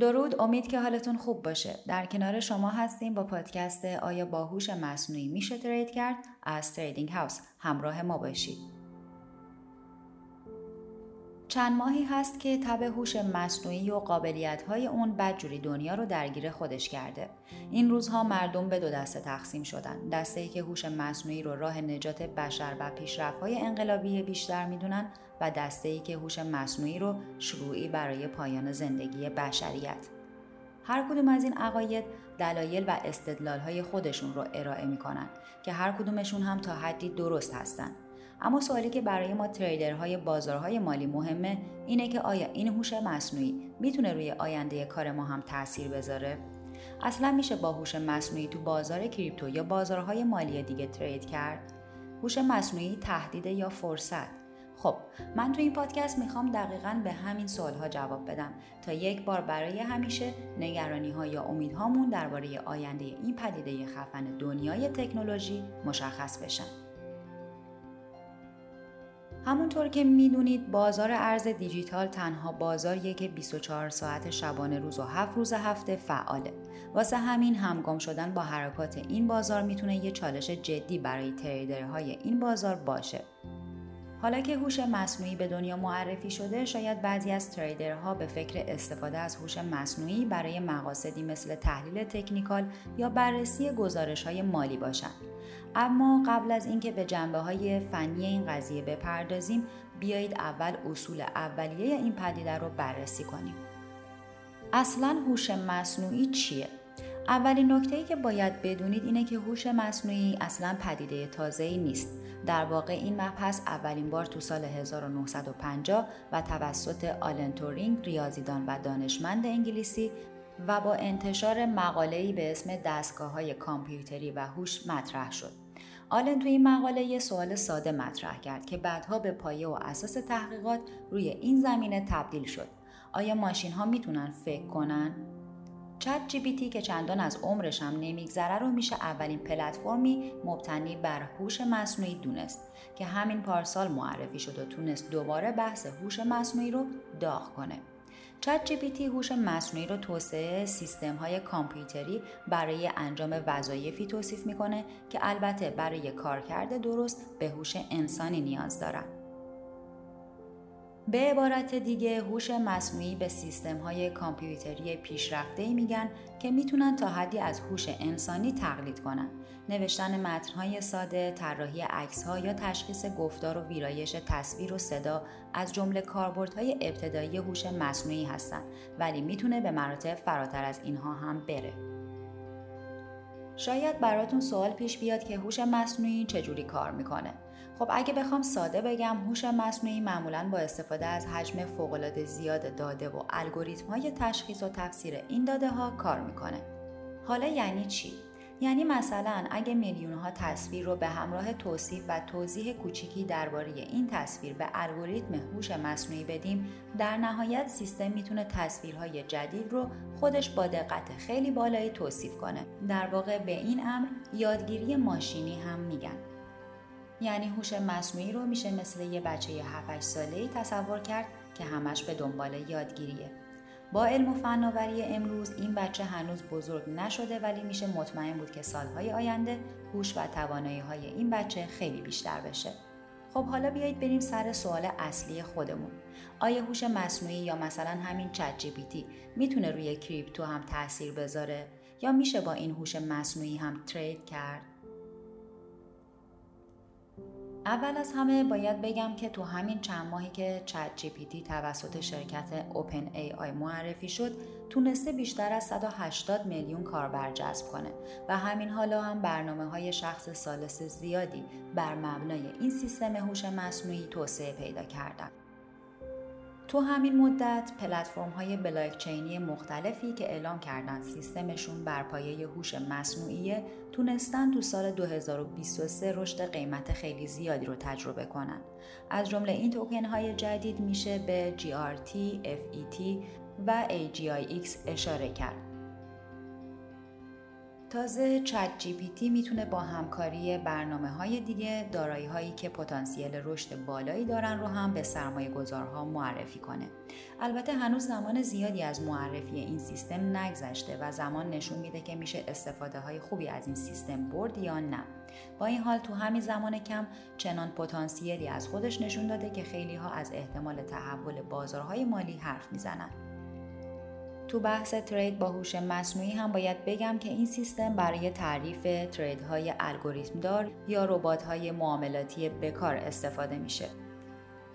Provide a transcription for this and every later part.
درود امید که حالتون خوب باشه. در کنار شما هستیم با پادکست آیا با هوش مصنوعی میشه ترید کرد؟ از تریدینگ هاوس همراه ما باشید. چند ماهی هست که تب هوش مصنوعی و قابلیت های اون بدجوری دنیا رو درگیر خودش کرده. این روزها مردم به دو دسته تقسیم شدن. دسته ای که هوش مصنوعی رو راه نجات بشر و پیشرفت های انقلابی بیشتر می‌دونن و دسته ای که هوش مصنوعی رو شروعی برای پایان زندگی بشریت. هر کدوم از این عقاید دلایل و استدلال های خودشون رو ارائه می‌کنن که هر کدومشون هم تا حدی درست هستند. اما سوالی که برای ما تریدرهای بازارهای مالی مهمه اینه که آیا این هوش مصنوعی می‌تونه روی آینده کار ما هم تاثیر بذاره؟ اصلا میشه با هوش مصنوعی تو بازار کریپتو یا بازارهای مالی دیگه ترید کرد؟ هوش مصنوعی تهدید یا فرصت؟ خب من تو این پادکست می‌خوام دقیقا به همین سوالها جواب بدم تا یک بار برای همیشه نگرانی ها یا امیدهامون درباره آینده این پدیده خفن دنیای تکنولوژی مشخص بشن همونطور که می‌دونید بازار ارز دیجیتال تنها بازاریه که 24 ساعت شبانه روز و 7 روز هفته فعاله. واسه همین همگام شدن با حرکات این بازار می‌تونه یه چالش جدی برای تریدرهای این بازار باشه. حالا که هوش مصنوعی به دنیا معرفی شده شاید بعضی از تریدرها به فکر استفاده از هوش مصنوعی برای مقاصدی مثل تحلیل تکنیکال یا بررسی گزارش های مالی باشند اما قبل از اینکه به جنبه های فنی این قضیه بپردازیم بیایید اول اصول اولیه این پدیده رو بررسی کنیم اصلا هوش مصنوعی چیه اولین نکته که باید بدونید اینه که هوش مصنوعی اصلا پدیده تازه ای نیست. در واقع این مبحث اولین بار تو سال 1950 و توسط آلن تورینگ ریاضیدان و دانشمند انگلیسی و با انتشار ای به اسم دستگاه های کامپیوتری و هوش مطرح شد. آلن توی این مقاله یه سوال ساده مطرح کرد که بعدها به پایه و اساس تحقیقات روی این زمینه تبدیل شد. آیا ماشین ها می‌تونن فکر کنن؟ چت جی بی که چندان از عمرش هم نمیگذره رو میشه اولین پلتفرمی مبتنی بر هوش مصنوعی دونست که همین پارسال معرفی شد و تونست دوباره بحث هوش مصنوعی رو داغ کنه. چت جی هوش مصنوعی رو توسعه سیستم های کامپیوتری برای انجام وظایفی توصیف می‌کنه که البته برای کارکرد درست به هوش انسانی نیاز دارن. به عبارت دیگه هوش مصنوعی به سیستم های کامپیوتری پیشرفته میگن که می‌تونن تا حدی از هوش انسانی تقلید کنن. نوشتن متنهای ساده، طراحی ها یا تشخیص گفتار و ویرایش تصویر و صدا از جمله کاربردهای ابتدایی هوش مصنوعی هستند ولی می‌تونه به مراتب فراتر از اینها هم بره. شاید براتون سوال پیش بیاد که هوش مصنوعی چجوری کار می‌کنه. خب اگه بخوام ساده بگم هوش مصنوعی معمولا با استفاده از حجم فوقالعاده زیاد داده و الگوریتم های تشخیص و تفسیر این داده ها کار می‌کنه. حالا یعنی چی؟ یعنی مثلا اگه میلیون ها تصویر رو به همراه توصیف و توضیح کوچیکی درباره این تصویر به الگوریتم هوش مصنوعی بدیم در نهایت سیستم می‌تونه تصویرهای جدید رو خودش با دقت خیلی بالایی توصیف کنه. در واقع به این امر یادگیری ماشینی هم میگن. یعنی هوش مصنوعی رو میشه مثل یه بچه 7 ساله ای تصور کرد که همش به دنبال یادگیریه. با علم و فناوری امروز این بچه هنوز بزرگ نشده ولی میشه مطمئن بود که سالهای آینده هوش و توانایی های این بچه خیلی بیشتر بشه. خب حالا بیایید بریم سر سوال اصلی خودمون. آیا هوش مصنوعی یا مثلا همین ChatGPT می‌تونه روی crypto هم تاثیر بذاره یا میشه با این هوش مصنوعی هم trade کرد؟ اول از همه باید بگم که تو همین چند ماهی که ChatGPT توسط شرکت OpenAI معرفی شد تونسته بیشتر از 180 میلیون کاربر جذب کنه و همین حالا هم برنامه های شخص سالس زیادی بر مبنای این سیستم هوش مصنوعی توسعه پیدا کردن. تو همین مدت پلتفرم های بلاکچینی مختلفی که اعلام کردن سیستمشون بر پایه هوش مصنوعی تونستن تو سال 2023 رشد قیمت خیلی زیادی رو تجربه کنن. از جمله این توکن های جدید میشه به GRT, FET و AGIX اشاره کرد. تازه چت جی پی تی می‌تونه با همکاری برنامه های دیگه دارایی هایی که پتانسیل رشد بالایی دارن رو هم به سرمایه گذارها معرفی کنه. البته هنوز زمان زیادی از معرفی این سیستم نگذشته و زمان نشون میده که میشه استفاده های خوبی از این سیستم برد یا نه. با این حال تو همین زمان کم چنان پتانسیلی از خودش نشون داده که خیلی ها از احتمال تحول بازارهای مالی حرف می‌زنن. تو بحث ترید با هوش مصنوعی هم باید بگم که این سیستم برای تعریف تریدهای الگوریتم دار یا ربات‌های معاملاتی بکار استفاده میشه.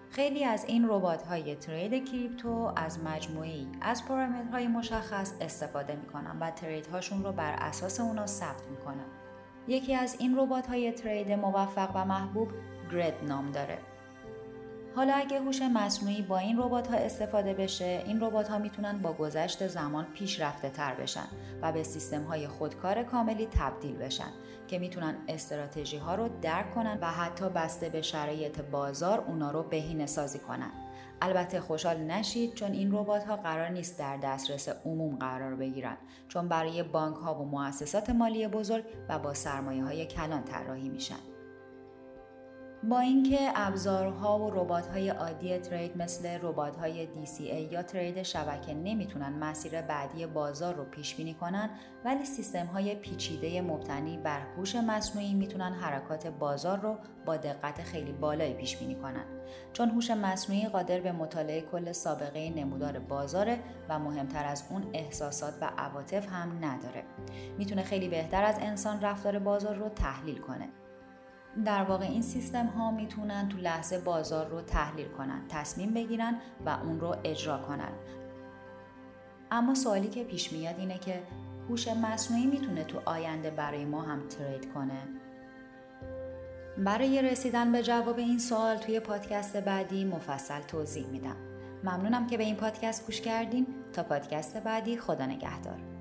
خیلی از این ربات‌های ترید کریپتو از مجموعی از پارامترهای مشخص استفاده می‌کنن و تریدهاشون رو بر اساس اونا ثبت می‌کنن. یکی از این ربات‌های ترید موفق و محبوب گرد نام داره حالا اگه هوش مصنوعی با این ربات ها استفاده بشه این ربات ها می‌تونن با گذشت زمان پیشرفته تر بشن و به سیستم های خودکار کاملی تبدیل بشن که می‌تونن استراتژی ها رو درک کنن و حتی بسته به شرایط بازار اونا رو بهینه سازی کنن. البته خوشحال نشید چون این ربات ها قرار نیست در دسترس عموم قرار بگیرن چون برای بانک ها و مؤسسات مالی بزرگ و با سرمایه های کلان طراحی میشن. با اینکه ابزارها و ربات‌های عادی ترید مثل ربات‌های DCA یا ترید شبکه نمی‌تونن مسیر بعدی بازار رو پیش بینی کنن ولی سیستم‌های پیچیده مبتنی بر هوش مصنوعی می‌تونن حرکات بازار رو با دقت خیلی بالایی پیش بینی کنن. چون هوش مصنوعی قادر به مطالعه کل سابقه نمودار بازاره و مهمتر از اون احساسات و عواطف هم نداره. می‌تونه خیلی بهتر از انسان رفتار بازار رو تحلیل کنه. در واقع این سیستم ها می‌تونن تو لحظه بازار رو تحلیل کنن تصمیم بگیرن و اون رو اجرا کنن. اما سوالی که پیش میاد اینه که هوش مصنوعی می‌تونه تو آینده برای ما هم ترید کنه؟ برای رسیدن به جواب این سوال توی پادکست بعدی مفصل توضیح میدم. ممنونم که به این پادکست گوش کردین. تا پادکست بعدی خدا نگهدار.